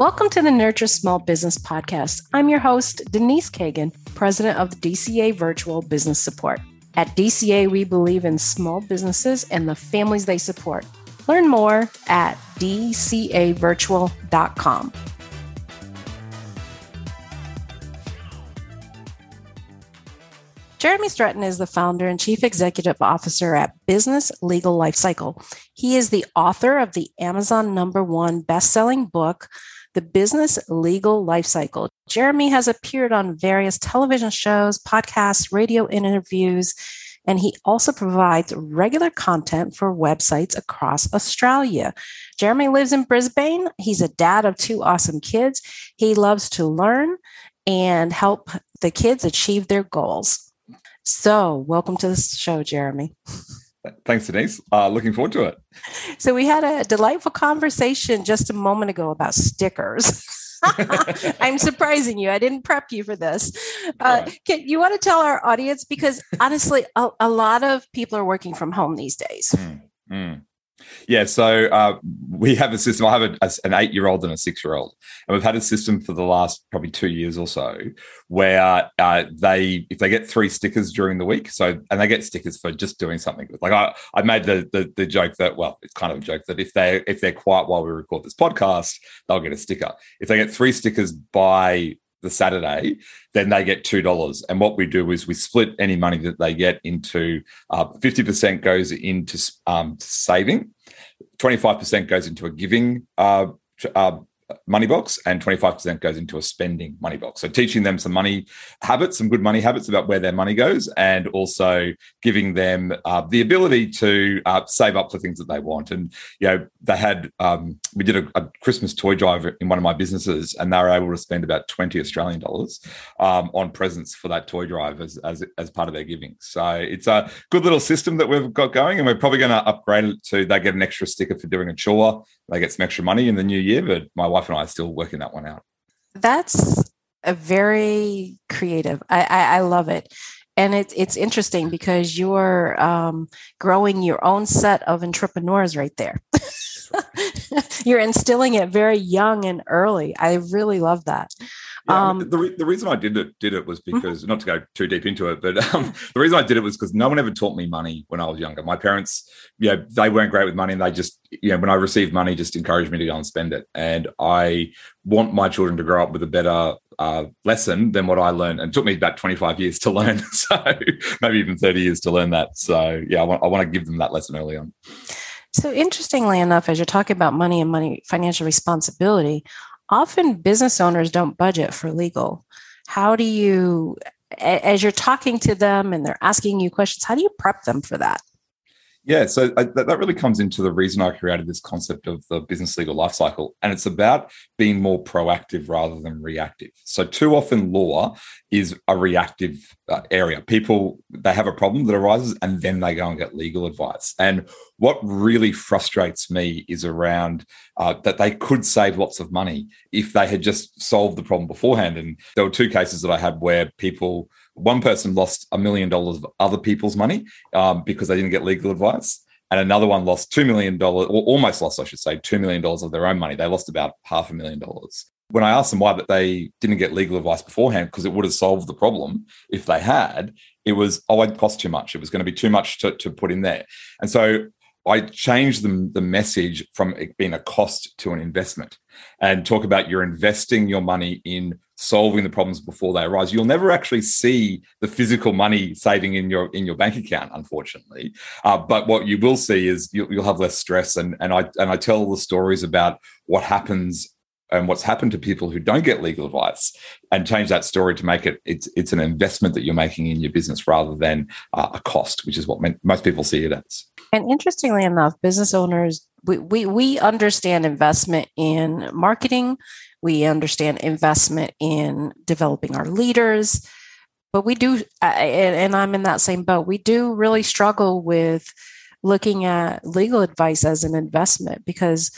Welcome to the Nurture Small Business Podcast. I'm your host, Denise Cagan, president of the DCA Virtual Business Support. At DCA, we believe in small businesses and the families they support. Learn more at dcavirtual.com. Jeremy Streten is the founder and chief executive officer at Business Legal Lifecycle. He is the author of the Amazon number one best-selling book, The Business Legal Lifecycle. Jeremy has appeared on various television shows, podcasts, radio interviews, and he also provides regular content for websites across Australia. Jeremy lives in Brisbane. He's a dad of two awesome kids. He loves to learn and help the kids achieve their goals. So, welcome to the show, Jeremy. Thanks, Denise. Uh, looking forward to it. So, we had a delightful conversation just a moment ago about stickers. I'm surprising you. I didn't prep you for this. Uh, can you want to tell our audience because honestly, a, a, lot of people are working from home these days. Mm, mm. Yeah, so uh, we have a system. I have a, a, an eight year old and a six year old, and we've had a system for the last probably two years or so where uh, they, if they get three stickers during the week, so and they get stickers for just doing something. Like I, I made the, the the joke that well, it's kind of a joke that if they if they're quiet while we record this podcast, they'll get a sticker. If they get three stickers by the Saturday, then they get two dollars. And what we do is we split any money that they get into uh, fifty uh, percent goes into um, saving, twenty five percent goes into a giving uh, uh, money box and 25% goes into a spending money box. So teaching them some money habits, some good money habits about where their money goes, and also giving them uh, the ability to uh, save up for things that they want. And, you know, they had, um, we did a, a, Christmas toy drive in one of my businesses and they were able to spend about 20 Australian dollars um, on presents for that toy drive as, as, as part of their giving. So it's a good little system that we've got going and we're probably going to upgrade it to, they get an extra sticker for doing a chore. They get some extra money in the new year, but my wife and I are still working that one out. That's a very creative. I, I, I love it. And it, it's interesting because you're um, growing your own set of entrepreneurs right there. you're instilling it very young and early. I really love that. Yeah, um, the, re- the reason I did it did it was mm-hmm. because mm-hmm. not to go too deep into it, but um, the reason I did it was because no one ever taught me money when I was younger. My parents, you know, they weren't great with money, and they just, you know, when I received money, just encouraged me to go and spend it. And I want my children to grow up with a better uh, lesson than what I learned. And it took me about 25 years to learn. So maybe even 30 years to learn that. So yeah, I want, I want to give them that lesson early on. So interestingly enough, as you're talking about money and money financial responsibility, often business owners don't budget for legal. How do you, as you're talking to them and they're asking you questions, how do you prep them for that? Yeah, so I, that, that really comes into the reason I created this concept of the business legal life cycle. And it's about being more proactive rather than reactive. So, too often, law is a reactive uh, area. People, they have a problem that arises and then they go and get legal advice. And what really frustrates me is around uh, that they could save lots of money if they had just solved the problem beforehand. And there were two cases that I had where people, one person lost a million dollars of other people's money um, because they didn't get legal advice. And another one lost $2 million, or almost lost, I should say, $2 million of their own money. They lost about half a million dollars. When I asked them why that they didn't get legal advice beforehand, because it would have solved the problem if they had, it was, oh, it cost too much. It was going to be too much to, to put in there. And so I changed the, the message from it being a cost to an investment and talk about you're investing your money in solving the problems before they arise. You'll never actually see the physical money saving in your in your bank account, unfortunately. Uh, but what you will see is you'll, you'll have less stress. And and I and I tell the stories about what happens and what's happened to people who don't get legal advice and change that story to make it it's it's an investment that you're making in your business rather than uh, a cost which is what most people see it as and interestingly enough business owners we, we we understand investment in marketing. We understand investment in developing our leaders. But we do and i'm in that same boat. We do really struggle with looking at legal advice as an investment because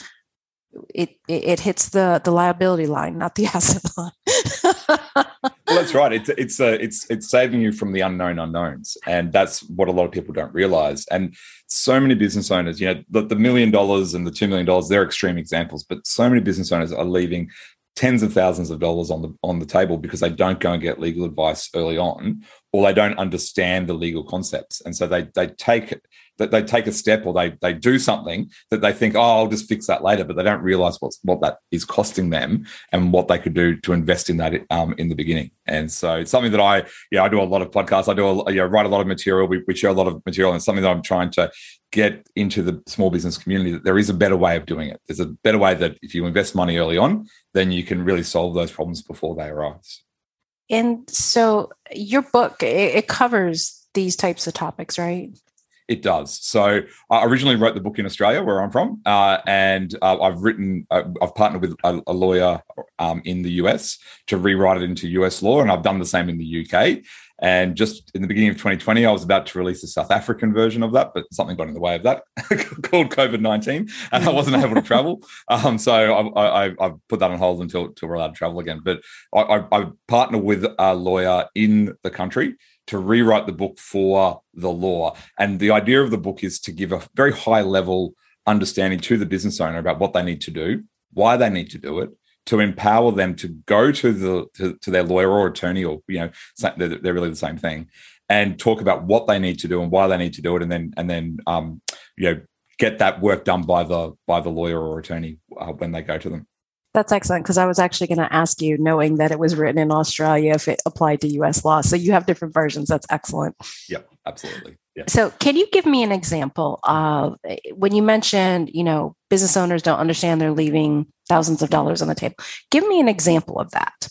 it, it, it hits the the liability line, not the asset line. well, that's right. It's it's uh, it's it's saving you from the unknown unknowns, and that's what a lot of people don't realize. And so many business owners, you know, the, the million dollars and the two million dollars, they're extreme examples, but so many business owners are leaving tens of thousands of dollars on the on the table because they don't go and get legal advice early on or they don't understand the legal concepts and so they they take that they take a step or they they do something that they think, oh, I'll just fix that later, but they don't realize what's what that is costing them and what they could do to invest in that um, in the beginning. And so it's something that I, yeah, I do a lot of podcasts. I do, a, you know, write a lot of material. We, we share a lot of material, and something that I'm trying to get into the small business community that there is a better way of doing it. There's a better way that if you invest money early on, then you can really solve those problems before they arise. And so your book it, it covers these types of topics, right? It does. So I originally wrote the book in Australia, where I'm from, uh, and uh, I've written, uh, I've partnered with a, a lawyer um, in the US to rewrite it into US law, and I've done the same in the UK. And just in the beginning of 2020, I was about to release a South African version of that, but something got in the way of that called COVID 19, and I wasn't able to travel. Um, so I, I, I, put that on hold until, until we're allowed to travel again. But I, I, partner with a lawyer in the country to rewrite the book for the law. And the idea of the book is to give a very high level understanding to the business owner about what they need to do, why they need to do it, to empower them to go to the to, to their lawyer or attorney, or you know, they're, they're, really the same thing, and talk about what they need to do and why they need to do it, and then and then um, you know get that work done by the by the lawyer or attorney uh, when they go to them. That's excellent because I was actually going to ask you, knowing that it was written in Australia, if it applied to US law. So you have different versions. That's excellent. Yep, absolutely. Yeah. So, can you give me an example of eh, when you mentioned, you know, business owners don't understand they're leaving thousands of dollars on the table? Give me an example of that.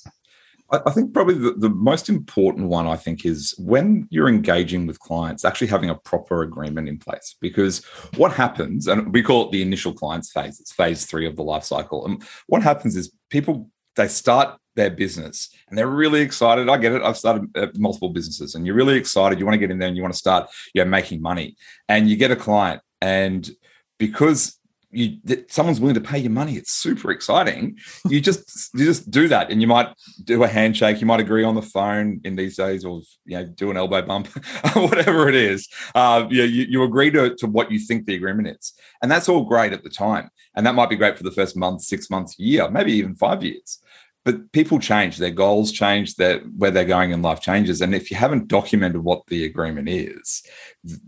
I think probably the, the, most important one, I think, is when you're engaging with clients, actually having a proper agreement in place. Because what happens, and we call it the initial clients phase, it's phase three of the life cycle. And what happens is people, they start their business and they're really excited. I get it. I've started uh, multiple businesses and you're really excited. You want to get in there and you want to start, you know, making money. And you get a client and because you someone's willing to pay you money it's super exciting. You just you just do that and you might do a handshake you might agree on the phone in these days or you know do an elbow bump whatever it is. Uh, you, you, you agree to, to what you think the agreement is. And that's all great at the time. And that might be great for the first month six months year maybe even five years. But people change their goals change their where they're going in life changes. And if you haven't documented what the agreement is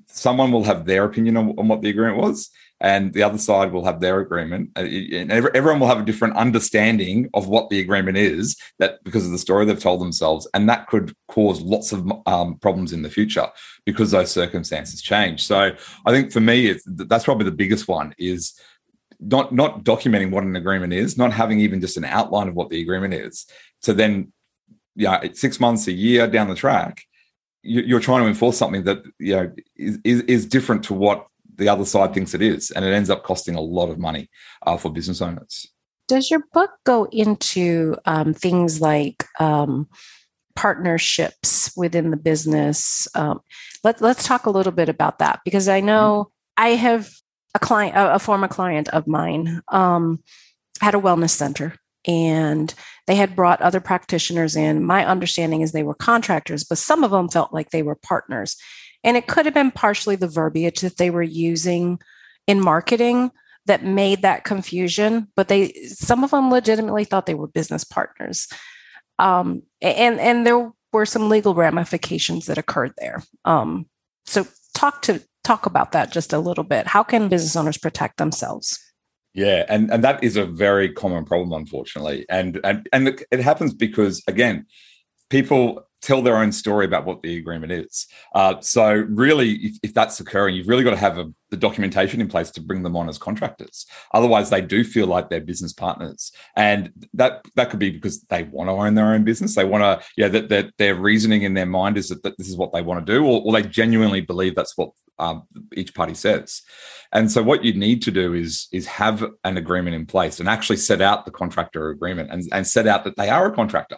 someone will have their opinion on, on what the agreement was and the other side will have their agreement. Uh, and everyone will have a different understanding of what the agreement is that because of the story they've told themselves, and that could cause lots of um, problems in the future because those circumstances change. So I think for me, that's probably the biggest one is not not documenting what an agreement is, not having even just an outline of what the agreement is. So then, yeah, six months, a year down the track, you're trying to enforce something that you know is, is, is different to what the other side thinks it is, and it ends up costing a lot of money uh, for business owners. Does your book go into um, things like um, partnerships within the business? Um, let, let's talk a little bit about that because I know mm-hmm. I have a client, a, a former client of mine, um, had a wellness center and they had brought other practitioners in. My understanding is they were contractors, but some of them felt like they were partners. And it could have been partially the verbiage that they were using in marketing that made that confusion, but they some of them legitimately thought they were business partners. Um, and and there were some legal ramifications that occurred there. Um, so talk to talk about that just a little bit. How can business owners protect themselves? Yeah, and and that is a very common problem, unfortunately, and and and it happens because again, people tell their own story about what the agreement is. Uh, so really, if, if, that's occurring, you've really got to have a, the documentation in place to bring them on as contractors. Otherwise, they do feel like they're business partners, and that that could be because they want to own their own business. They want to, yeah, that, that their reasoning in their mind is that, that this is what they want to do, or, or they genuinely believe that's what um, each party says. And so, what you need to do is is have an agreement in place and actually set out the contractor agreement and, and set out that they are a contractor.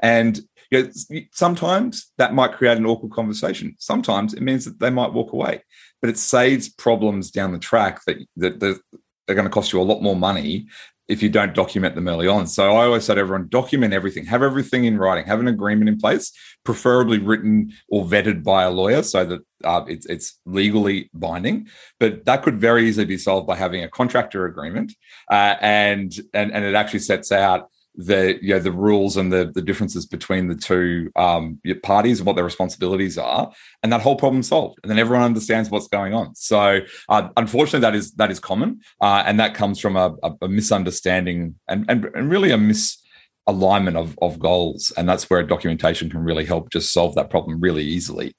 And you know, sometimes that might create an awkward conversation. Sometimes it means that they might walk away, but it saves problems down the track that that, are going to cost you a lot more money if you don't document them early on. So I always say to everyone, document everything, have everything in writing, have an agreement in place, preferably written or vetted by a lawyer so that uh, it's, it's legally binding. But that could very easily be solved by having a contractor agreement, uh, and and and it actually sets out the you know the rules and the the differences between the two um, parties and what their responsibilities are, and that whole problem solved, and then everyone understands what's going on. So uh, unfortunately, that is that is common, uh, and that comes from a, a, misunderstanding and, and and really a misalignment of of goals, and that's where documentation can really help just solve that problem really easily.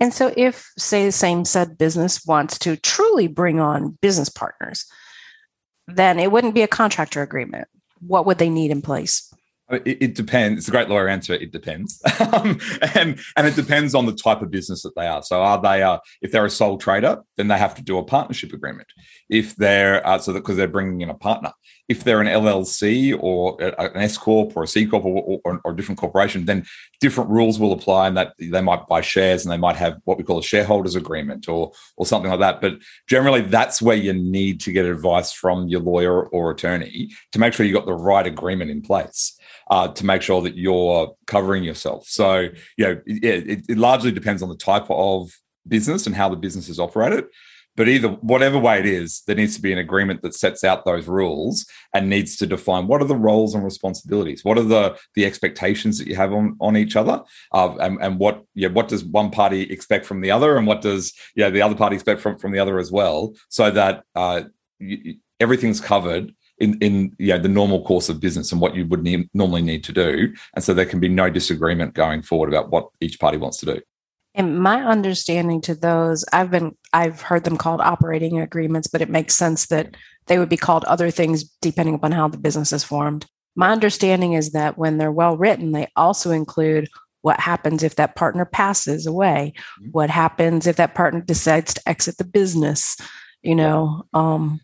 And so, if say the same said business wants to truly bring on business partners, then it wouldn't be a contractor agreement what would they need in place? It, it, depends. It's a great lawyer answer. It depends, um, and and it depends on the type of business that they are. So, are they uh, if they're a sole trader, then they have to do a partnership agreement. If they're uh, so because they're bringing in a partner. If they're an LLC or an S corp or a C corp or, or, or, a different corporation, then different rules will apply, and that they might buy shares and they might have what we call a shareholders agreement or or something like that. But generally, that's where you need to get advice from your lawyer or attorney to make sure you've got the right agreement in place uh, to make sure that you're covering yourself. So, you know, it, it largely depends on the type of business and how the business is operated. But either whatever way it is, there needs to be an agreement that sets out those rules and needs to define what are the roles and responsibilities, what are the the expectations that you have on, on each other, uh, and, and what yeah, what does one party expect from the other, and what does yeah the other party expect from from the other as well, so that uh, you, everything's covered in in you know, the normal course of business and what you would need, normally need to do, and so there can be no disagreement going forward about what each party wants to do. And my understanding to those, I've been I've heard them called operating agreements, but it makes sense that they would be called other things depending upon how the business is formed. My understanding is that when they're well written, they also include what happens if that partner passes away, mm-hmm. what happens if that partner decides to exit the business, you know, um,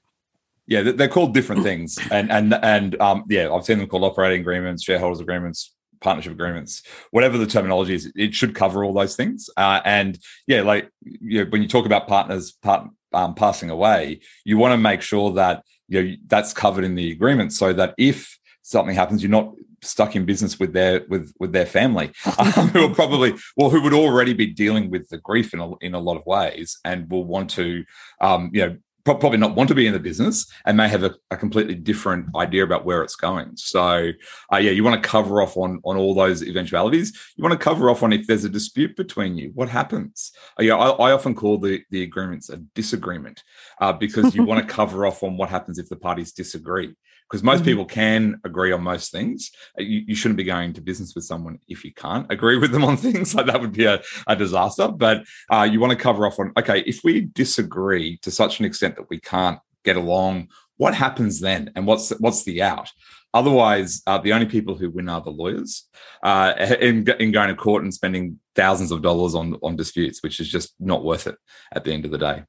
yeah, they're called different things, and and and um, yeah, I've seen them called operating agreements, shareholders agreements, partnership agreements, whatever the terminology is. It should cover all those things. Uh, and yeah, like you know, when you talk about partners part, um, passing away, you want to make sure that you know that's covered in the agreement, so that if something happens, you're not stuck in business with their with with their family um, who are probably well who would already be dealing with the grief in a, in a lot of ways and will want to um, you know probably not want to be in the business and may have a, a completely different idea about where it's going. So, uh, yeah, you want to cover off on on all those eventualities. You want to cover off on if there's a dispute between you, what happens. Uh, yeah, I, I, often call the the agreements a disagreement uh, because you want to cover off on what happens if the parties disagree because most mm-hmm. people can agree on most things. Uh, you, you, shouldn't be going to business with someone if you can't agree with them on things. Like that would be a, a disaster. But uh, you want to cover off on okay, if we disagree to such an extent that we can't get along, what happens then, and what's what's the out? Otherwise, uh, the only people who win are the lawyers uh, in, in going to court and spending thousands of dollars on on disputes, which is just not worth it at the end of the day.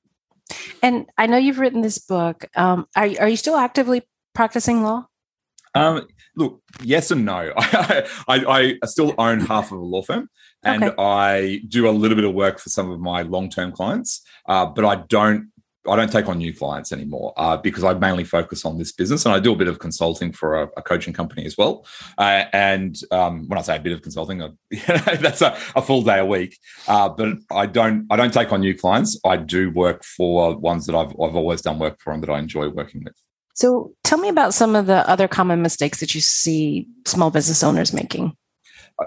And I know you've written this book. Um, are, are you still actively practicing law? Um, look, yes and no. I, I, I, still own half of a law firm, and okay. I do a little bit of work for some of my long-term clients, uh, but I don't. I don't take on new clients anymore uh, because I mainly focus on this business, and I do a bit of consulting for a, a coaching company as well. Uh, and um, when I say a bit of consulting, I, you know, that's a, a, full day a week. Uh, but I don't. I don't take on new clients. I do work for ones that I've I've always done work for and that I enjoy working with. So tell me about some of the other common mistakes that you see small business owners making.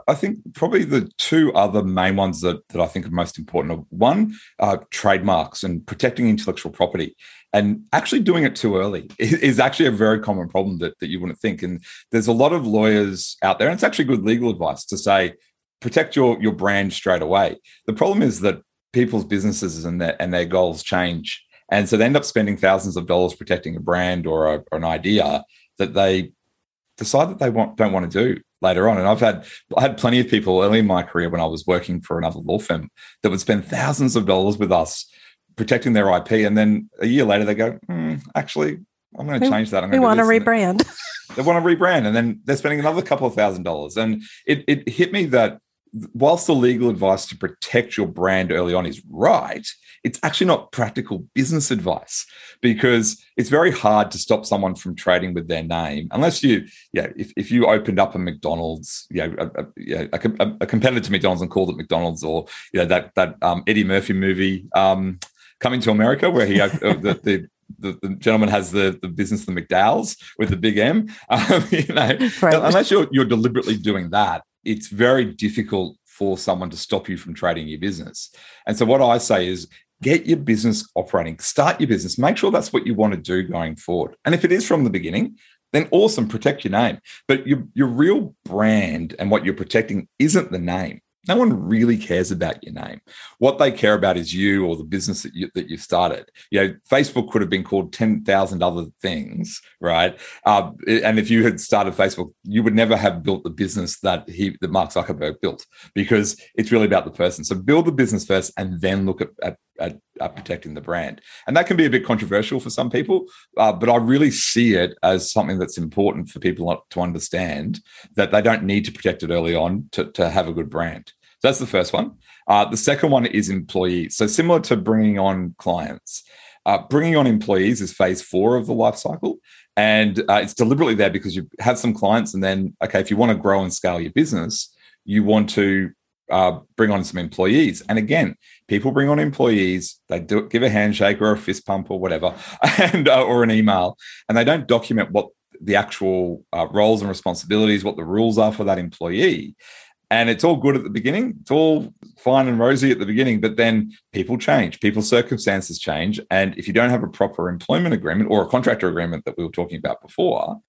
I think probably the two other main ones that, that I think are most important are one, uh, trademarks and protecting intellectual property. And actually doing it too early is actually a very common problem that, that you wouldn't think. And there's a lot of lawyers out there, and it's actually good legal advice to say, protect your, your brand straight away. The problem is that people's businesses and their, and their goals change and so they end up spending thousands of dollars protecting a brand or, a, or an idea that they decide that they want, don't want to do later on. And I've had I had plenty of people early in my career when I was working for another law firm that would spend thousands of dollars with us protecting their IP, and then a year later they go, mm, actually, I'm going to change that. I'm we want to rebrand. They want to rebrand, and then they're spending another couple of thousand dollars. And it it hit me that whilst the legal advice to protect your brand early on is right, it's actually not practical business advice because it's very hard to stop someone from trading with their name unless you, yeah, if, if you opened up a McDonald's, you know, a, a, a, a competitor to McDonald's and called it McDonald's, or you know that that um, Eddie Murphy movie, um, Coming to America, where he uh, the, the the, the, gentleman has the, the business the McDowell's with the big M. Um, you know, right. unless you're you're deliberately doing that, it's very difficult for someone to stop you from trading your business. And so what I say is get your business operating, start your business, make sure that's what you want to do going forward. And if it is from the beginning, then awesome, protect your name. But your your real brand and what you're protecting isn't the name. No one really cares about your name. What they care about is you or the business that you that you've started. You know, Facebook could have been called ten thousand other things, right? Uh, and if you had started Facebook, you would never have built the business that he that Mark Zuckerberg built because it's really about the person. So build the business first, and then look at, at at, at, protecting the brand. And that can be a bit controversial for some people, uh, but I really see it as something that's important for people to understand that they don't need to protect it early on to, to have a good brand. So that's the first one. Uh, the second one is employees. So similar to bringing on clients, uh, bringing on employees is phase four of the life cycle. And uh, it's deliberately there because you have some clients, and then, okay, if you want to grow and scale your business, you want to uh, bring on some employees. And again, people bring on employees, they do give a handshake or a fist pump or whatever, and uh, or an email, and they don't document what the actual uh, roles and responsibilities, what the rules are for that employee. And it's all good at the beginning. It's all fine and rosy at the beginning, but then people change, people's circumstances change. And if you don't have a proper employment agreement or a contractor agreement that we were talking about before,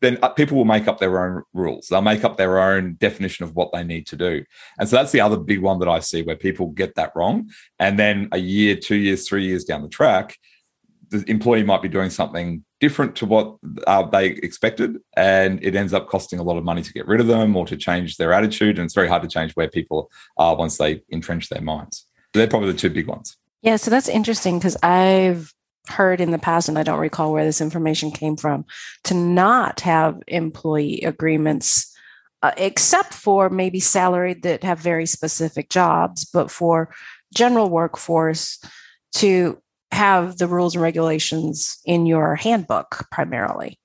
then uh, people will make up their own rules. They'll make up their own definition of what they need to do. And so that's the other big one that I see where people get that wrong. And then a year, two years, three years down the track, the employee might be doing something different to what uh, they expected. And it ends up costing a lot of money to get rid of them or to change their attitude. And it's very hard to change where people are once they entrench their minds. They're probably the two big ones. Yeah, so that's interesting because I've heard in the past, and I don't recall where this information came from, to not have employee agreements. Uh, except for maybe salaried that have very specific jobs, but for general workforce to have the rules and regulations in your handbook primarily.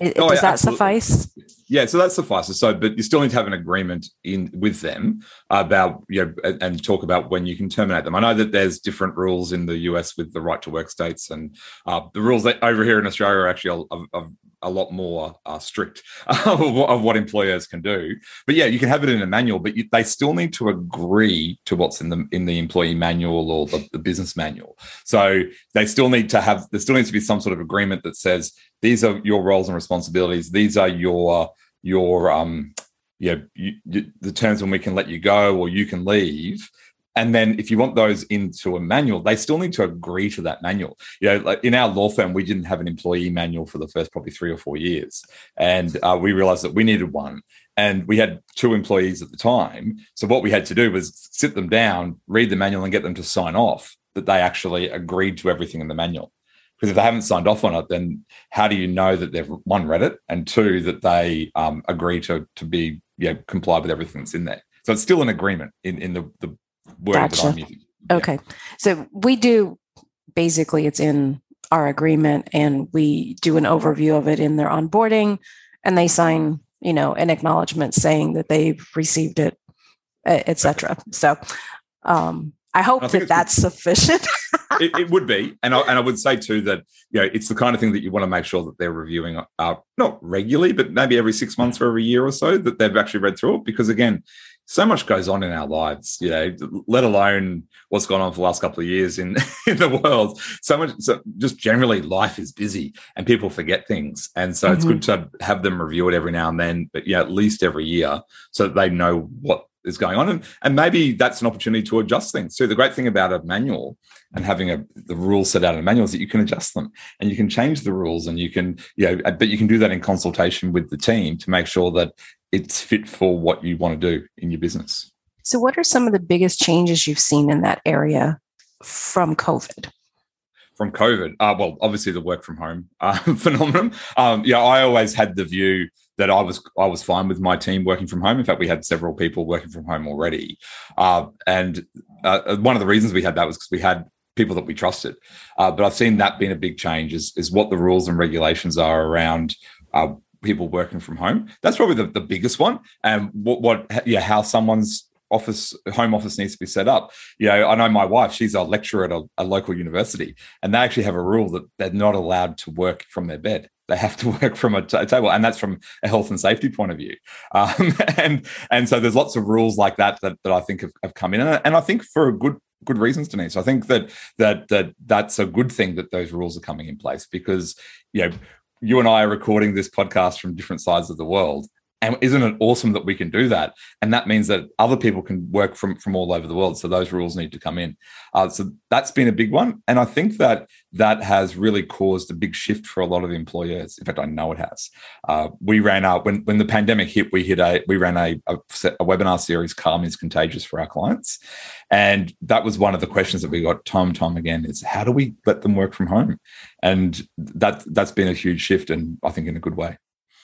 Oh, does yeah, that absolutely. suffice? Yeah, so that suffices. So, but you still need to have an agreement in with them about you know and talk about when you can terminate them. I know that there's different rules in the US with the right to work states, and uh, the rules that over here in Australia are actually a, a, a lot more uh, strict of, what employers can do. But yeah, you can have it in a manual, but you, they still need to agree to what's in the in the employee manual or the, the business manual. So they still need to have there still needs to be some sort of agreement that says these are your roles and responsibilities. These are your your um yeah you, you, the terms when we can let you go or you can leave and then if you want those into a manual, they still need to agree to that manual. You know, like in our law firm, we didn't have an employee manual for the first probably three or four years. And uh, we realized that we needed one. And we had two employees at the time. So what we had to do was sit them down, read the manual, and get them to sign off that they actually agreed to everything in the manual. Because if they haven't signed off on it, then how do you know that they've one read it and two that they um, agree to to be yeah comply with everything that's in there? So it's still an agreement in in the the gotcha. Okay. So we do basically it's in our agreement and we do an overview of it in their onboarding and they sign, you know, an acknowledgement saying that they've received it, etc. So um I hope I that that's sufficient. it, it, would be, and I, and I would say too that you know it's the kind of thing that you want to make sure that they're reviewing, uh, not regularly, but maybe every six months or every year or so that they've actually read through it. Because again, so much goes on in our lives, you know, let alone what's gone on for the last couple of years in, in the world. So much, so just generally, life is busy and people forget things. And so mm-hmm. it's good to have them review it every now and then, but yeah, at least every year so that they know what is going on. And, and maybe that's an opportunity to adjust things So The great thing about a manual and having a the rules set out in a manual is that you can adjust them and you can change the rules and you can, you know, but you can do that in consultation with the team to make sure that it's fit for what you want to do in your business. So, what are some of the biggest changes you've seen in that area from COVID? From COVID, uh, well, obviously the work from home uh, phenomenon. Um, yeah, I always had the view that I was I was fine with my team working from home. In fact, we had several people working from home already, uh, and uh, one of the reasons we had that was because we had people that we trusted. Uh, but I've seen that being a big change is is what the rules and regulations are around. Uh, people working from home. That's probably the, the biggest one. And what what yeah how someone's office home office needs to be set up. You know i know my wife she's a lecturer at a, a, local university and they actually have a rule that they're not allowed to work from their bed. They have to work from a, t- a table and that's from a health and safety point of view. Um, and and so there's lots of rules like that that, that i think have, have come in. And, and i think for a good good reasons denise. I think that that that that's a good thing that those rules are coming in place because you know you and I are recording this podcast from different sides of the world. And isn't it awesome that we can do that? And that means that other people can work from, from all over the world. So those rules need to come in. Uh, so that's been a big one. And I think that that has really caused a big shift for a lot of employers. In fact, I know it has. Uh, we ran out when, when the pandemic hit, we hit a, we ran a, a, a webinar series, Calm is Contagious for our clients. And that was one of the questions that we got time and time again is how do we let them work from home? And that, that's been a huge shift and I think in a good way.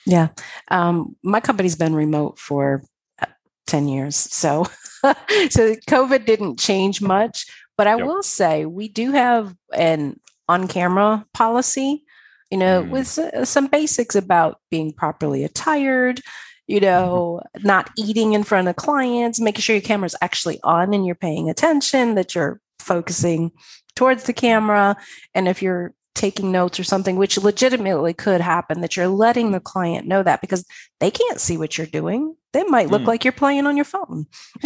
Yeah. Um, my company's been remote for uh, 10 years. So, so COVID didn't change much, but I yep. will say we do have an on camera policy, you know, mm. with uh, some basics about being properly attired, you mm-hmm. know, mm-hmm. not eating in front of clients, making sure your camera's actually on and you're paying attention, that you're focusing towards the camera. And if you're taking notes or something, which legitimately could happen, that you're letting the client know that because they can't see what you're doing. They might look mm. like you're playing on your phone.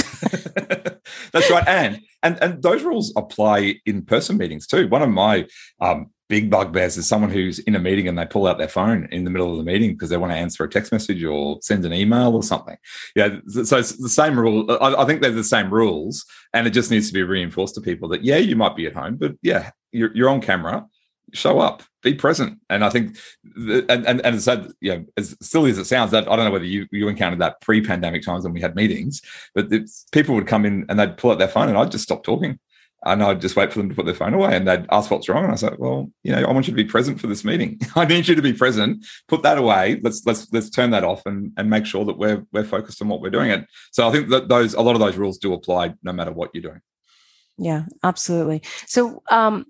That's right. And and and those rules apply in person meetings too. One of my um, big bugbears is someone who's in a meeting and they pull out their phone in the middle of the meeting because they want to answer a text message or send an email or something. Yeah, so it's the same rule. I, I think they're the same rules, and it just needs to be reinforced to people that yeah, you might be at home, but yeah, you're, you're on camera show up, be present. And I think, the, and, and, and as said, you know, as silly as it sounds, that I don't know whether you, you encountered that pre-pandemic times when we had meetings, but people would come in and they'd pull out their phone and I'd just stop talking. And I'd just wait for them to put their phone away and they'd ask what's wrong. And I said, well, you know, I want you to be present for this meeting. I need you to be present. Put that away. Let's let's let's turn that off and, and make sure that we're we're focused on what we're doing. And so I think that those a lot of those rules do apply no matter what you're doing. Yeah, absolutely. So um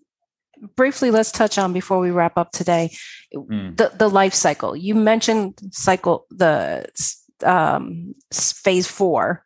briefly let's touch on before we wrap up today mm. the the life cycle you mentioned cycle the um, phase four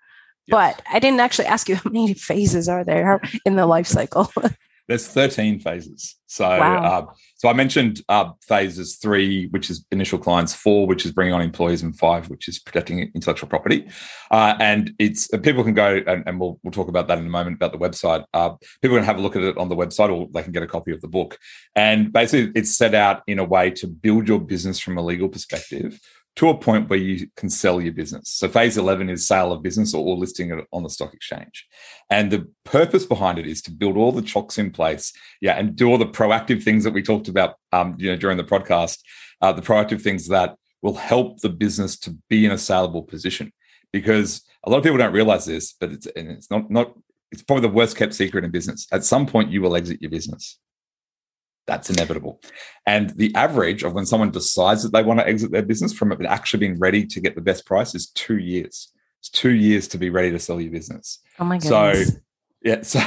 yes. but i didn't actually ask you how many phases are there in the life cycle there's 13 phases. So, wow. uh, so I mentioned uh, phases three, which is initial clients, four, which is bringing on employees, and five, which is protecting intellectual property. Uh, and it's uh, people can go and, and, we'll we'll talk about that in a moment about the website. Uh, people can have a look at it on the website, or they can get a copy of the book. And basically, it's set out in a way to build your business from a legal perspective to a point where you can sell your business. So phase 11 is sale of business or, listing it on the stock exchange. And the purpose behind it is to build all the chocks in place, yeah, and do all the proactive things that we talked about, um, you know, during the podcast, uh, the proactive things that will help the business to be in a saleable position. Because a lot of people don't realize this, but it's and it's not not it's probably the worst kept secret in business. At some point, you will exit your business. That's inevitable. And the average of when someone decides that they want to exit their business from it actually being ready to get the best price is two years. It's two years to be ready to sell your business. Oh my goodness. So yeah, so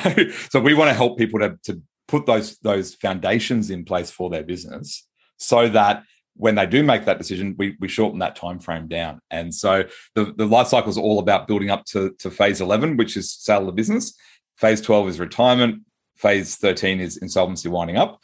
so we want to help people to, to put those those foundations in place for their business so that when they do make that decision, we, we shorten that time frame down. And so the, the life cycle is all about building up to, to phase 11, which is sale of the business. Phase 12 is retirement. Phase 13 is insolvency winding up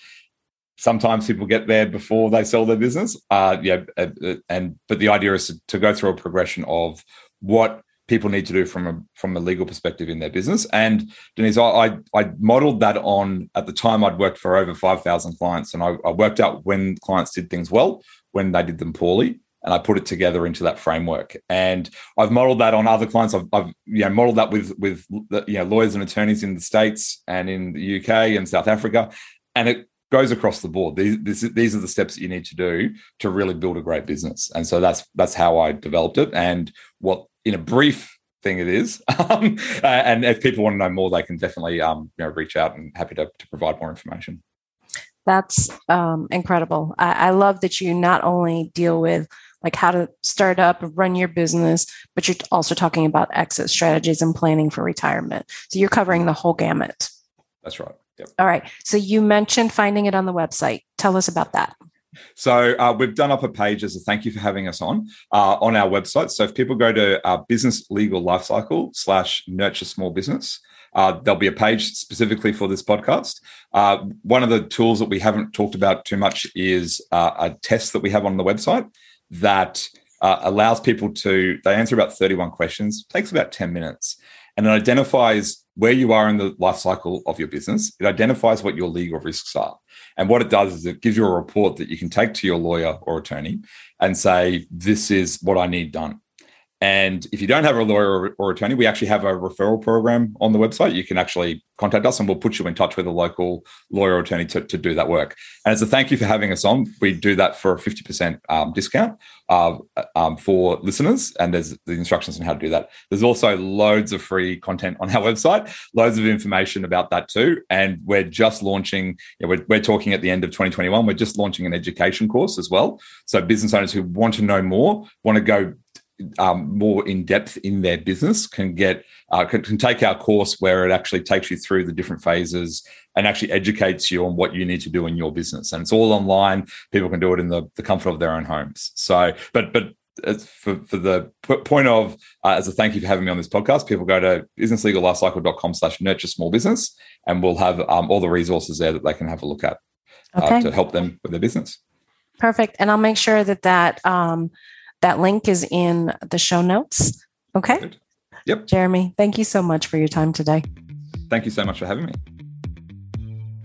sometimes people get there before they sell their business. Uh, yeah, uh, uh, and but the idea is to, to, go through a progression of what people need to do from a from a legal perspective in their business. And Denise, I I, I modeled that on at the time I'd worked for over five thousand clients, and I, I worked out when clients did things well, when they did them poorly. And I put it together into that framework, and I've modeled that on other clients. I've, I've you know modeled that with with you know lawyers and attorneys in the states and in the UK and South Africa, and it goes across the board. These, this, these are the steps that you need to do to really build a great business. And so that's that's how I developed it. And what in a brief thing it is. Um, and if people want to know more, they can definitely um, you know, reach out and happy to, to provide more information. That's um, incredible. I, I love that you not only deal with like how to start up, run your business, but you're also talking about exit strategies and planning for retirement. So you're covering the whole gamut. That's right. Yep. All right. So you mentioned finding it on the website. Tell us about that. So uh, we've done up a page as a thank you for having us on uh, on our website. So if people go to our business legal lifecycle slash nurture small business, uh, there'll be a page specifically for this podcast. Uh, one of the tools that we haven't talked about too much is uh, a test that we have on the website that uh, allows people to they answer about 31 questions takes about 10 minutes and it identifies where you are in the life cycle of your business. It identifies what your legal risks are. And what it does is it gives you a report that you can take to your lawyer or attorney and say this is what i need done and if you don't have a lawyer or attorney, we actually have a referral program on the website. You can actually contact us and we'll put you in touch with a local lawyer or attorney to, to do that work. And as a thank you for having us on, we do that for a 50% um, discount uh, um, for listeners. And there's the instructions on how to do that. There's also loads of free content on our website, loads of information about that too. And we're just launching, you know, we're, we're talking at the end of 2021, we're just launching an education course as well. So business owners who want to know more, want to go um, more in depth in their business can get uh, can, can, take our course where it actually takes you through the different phases and actually educates you on what you need to do in your business. And it's all online. People can do it in the, the comfort of their own homes. So but but for, for the point of uh, as a thank you for having me on this podcast people go to businesslegallifecycle.com slash nurture small business and we'll have um, all the resources there that they can have a look at uh, to help them with their business. Perfect. And i'll make sure that that um, that link is in the show notes. Okay. Good. Yep. Jeremy, thank you so much for your time today. Thank you so much for having me.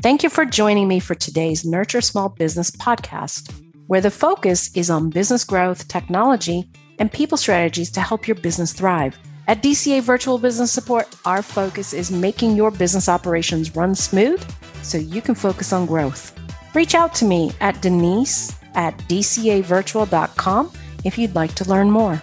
Thank you for joining me for today's Nurture Small Business podcast, where the focus is on business growth, technology, and people strategies to help your business thrive. At DCA Virtual Business Support, our focus is making your business operations run smooth so you can focus on growth. Reach out to me at Denise at dcavirtual.com if you'd like to learn more.